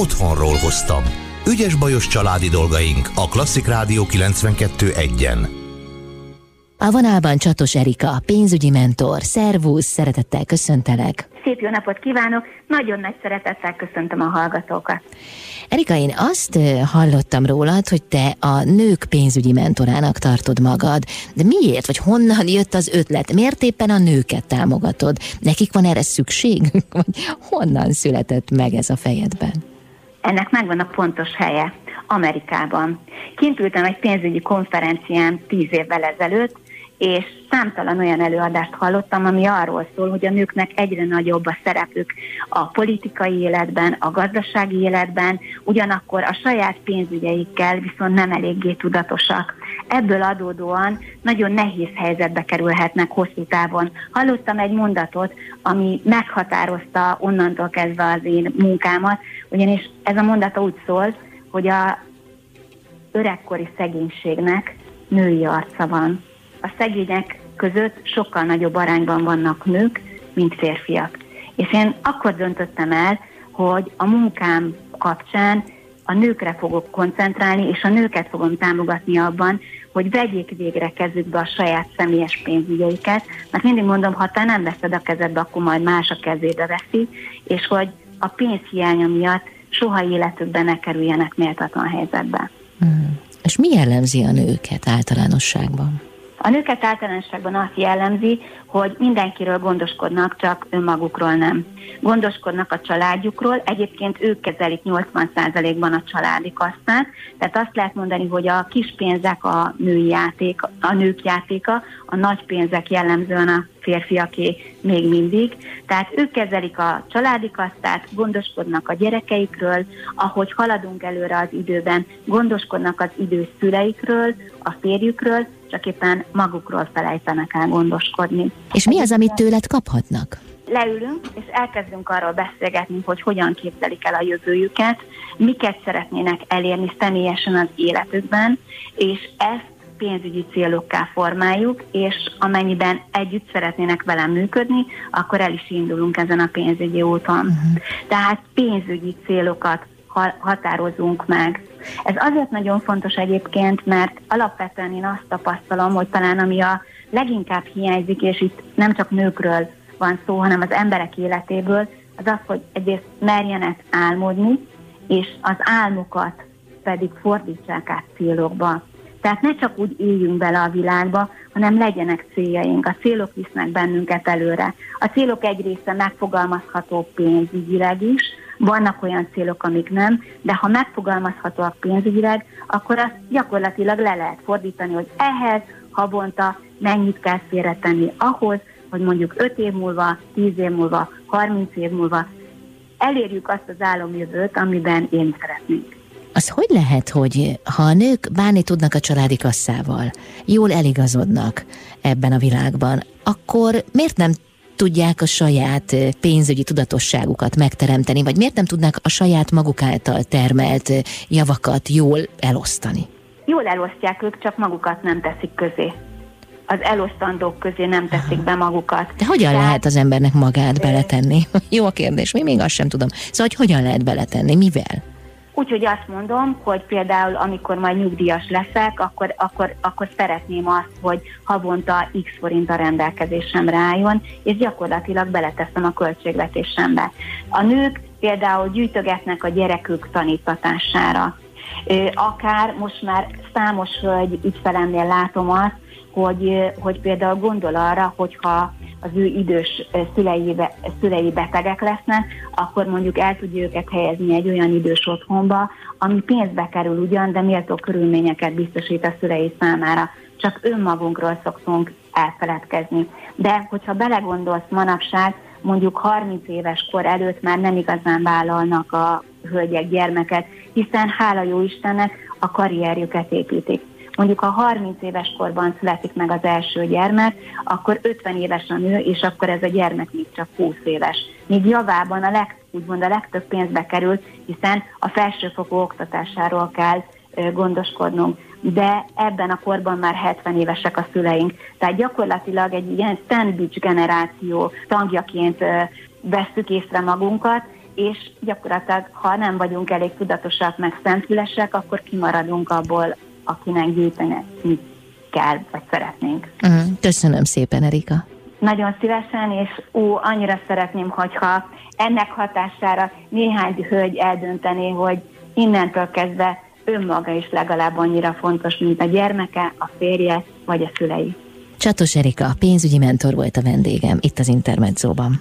otthonról hoztam. Ügyes bajos családi dolgaink a Klasszik Rádió 92.1-en. A vonalban Csatos Erika, pénzügyi mentor. Szervusz, szeretettel köszöntelek. Szép jó napot kívánok, nagyon nagy szeretettel köszöntöm a hallgatókat. Erika, én azt hallottam rólad, hogy te a nők pénzügyi mentorának tartod magad. De miért, vagy honnan jött az ötlet? Miért éppen a nőket támogatod? Nekik van erre szükség? Vagy honnan született meg ez a fejedben? Ennek megvan a pontos helye. Amerikában. Kint ültem egy pénzügyi konferencián tíz évvel ezelőtt, és számtalan olyan előadást hallottam, ami arról szól, hogy a nőknek egyre nagyobb a szerepük a politikai életben, a gazdasági életben, ugyanakkor a saját pénzügyeikkel viszont nem eléggé tudatosak. Ebből adódóan nagyon nehéz helyzetbe kerülhetnek hosszú távon. Hallottam egy mondatot, ami meghatározta onnantól kezdve az én munkámat, ugyanis ez a mondat úgy szól, hogy a öregkori szegénységnek női arca van a szegények között sokkal nagyobb arányban vannak nők, mint férfiak. És én akkor döntöttem el, hogy a munkám kapcsán a nőkre fogok koncentrálni, és a nőket fogom támogatni abban, hogy vegyék végre kezükbe a saját személyes pénzügyeiket, mert mindig mondom, ha te nem veszed a kezedbe, akkor majd más a kezébe veszi, és hogy a pénz hiánya miatt soha életükben ne kerüljenek méltatlan helyzetbe. Mm. És mi jellemzi a nőket általánosságban? A nőket általánosságban azt jellemzi, hogy mindenkiről gondoskodnak, csak önmagukról nem. Gondoskodnak a családjukról, egyébként ők kezelik 80%-ban a családi kasszát, tehát azt lehet mondani, hogy a kis pénzek a női játék, a nők játéka, a nagy pénzek jellemzően a férfiaké még mindig. Tehát ők kezelik a családi kasztát, gondoskodnak a gyerekeikről, ahogy haladunk előre az időben, gondoskodnak az idős szüleikről, a férjükről, csak éppen magukról felejtenek el gondoskodni. És mi az, amit tőled kaphatnak? Leülünk, és elkezdünk arról beszélgetni, hogy hogyan képzelik el a jövőjüket, miket szeretnének elérni személyesen az életükben, és ezt pénzügyi célokká formáljuk, és amennyiben együtt szeretnének velem működni, akkor el is indulunk ezen a pénzügyi úton. Uh-huh. Tehát pénzügyi célokat határozunk meg. Ez azért nagyon fontos egyébként, mert alapvetően én azt tapasztalom, hogy talán ami a leginkább hiányzik, és itt nem csak nőkről van szó, hanem az emberek életéből, az az, hogy egyrészt merjenek álmodni, és az álmukat pedig fordítsák át célokba. Tehát ne csak úgy éljünk bele a világba, hanem legyenek céljaink. A célok visznek bennünket előre. A célok egy része megfogalmazható pénzügyileg is, vannak olyan célok, amik nem, de ha megfogalmazhatóak pénzügyileg, akkor azt gyakorlatilag le lehet fordítani, hogy ehhez havonta mennyit kell félretenni ahhoz, hogy mondjuk 5 év múlva, 10 év múlva, 30 év múlva elérjük azt az álomjövőt, amiben én szeretnék. Az hogy lehet, hogy ha a nők bánni tudnak a családi kasszával, jól eligazodnak ebben a világban, akkor miért nem tudják a saját pénzügyi tudatosságukat megteremteni, vagy miért nem tudnak a saját maguk által termelt javakat jól elosztani? Jól elosztják ők, csak magukat nem teszik közé az elosztandók közé nem teszik be magukat. De hogyan Tehát, lehet az embernek magát beletenni? Jó a kérdés, mi még azt sem tudom. Szóval, hogy hogyan lehet beletenni, mivel? Úgyhogy azt mondom, hogy például amikor majd nyugdíjas leszek, akkor, akkor, akkor szeretném azt, hogy havonta x forint a rendelkezésemre álljon, és gyakorlatilag beleteszem a költségvetésembe. A nők például gyűjtögetnek a gyerekük tanítatására. Akár most már számos hölgy ügyfelemnél látom azt, hogy, hogy például gondol arra, hogyha az ő idős szülei, szülei betegek lesznek, akkor mondjuk el tudja őket helyezni egy olyan idős otthonba, ami pénzbe kerül ugyan, de méltó körülményeket biztosít a szülei számára. Csak önmagunkról szoktunk elfeledkezni. De hogyha belegondolsz manapság, mondjuk 30 éves kor előtt már nem igazán vállalnak a hölgyek gyermeket, hiszen hála jó Istennek a karrierjüket építik mondjuk ha 30 éves korban születik meg az első gyermek, akkor 50 éves a nő, és akkor ez a gyermek még csak 20 éves. Míg javában a leg, úgymond a legtöbb pénzbe kerül, hiszen a felsőfokú oktatásáról kell gondoskodnunk. De ebben a korban már 70 évesek a szüleink. Tehát gyakorlatilag egy ilyen sandwich generáció tagjaként veszük észre magunkat, és gyakorlatilag, ha nem vagyunk elég tudatosak, meg szentülesek, akkor kimaradunk abból, akinek gyűjteni kell, vagy szeretnénk. Uh-huh. Köszönöm szépen, Erika. Nagyon szívesen, és ó, annyira szeretném, hogyha ennek hatására néhány hölgy eldöntené, hogy innentől kezdve önmaga is legalább annyira fontos, mint a gyermeke, a férje vagy a szülei. Csatos Erika, pénzügyi mentor volt a vendégem itt az Intermedzóban.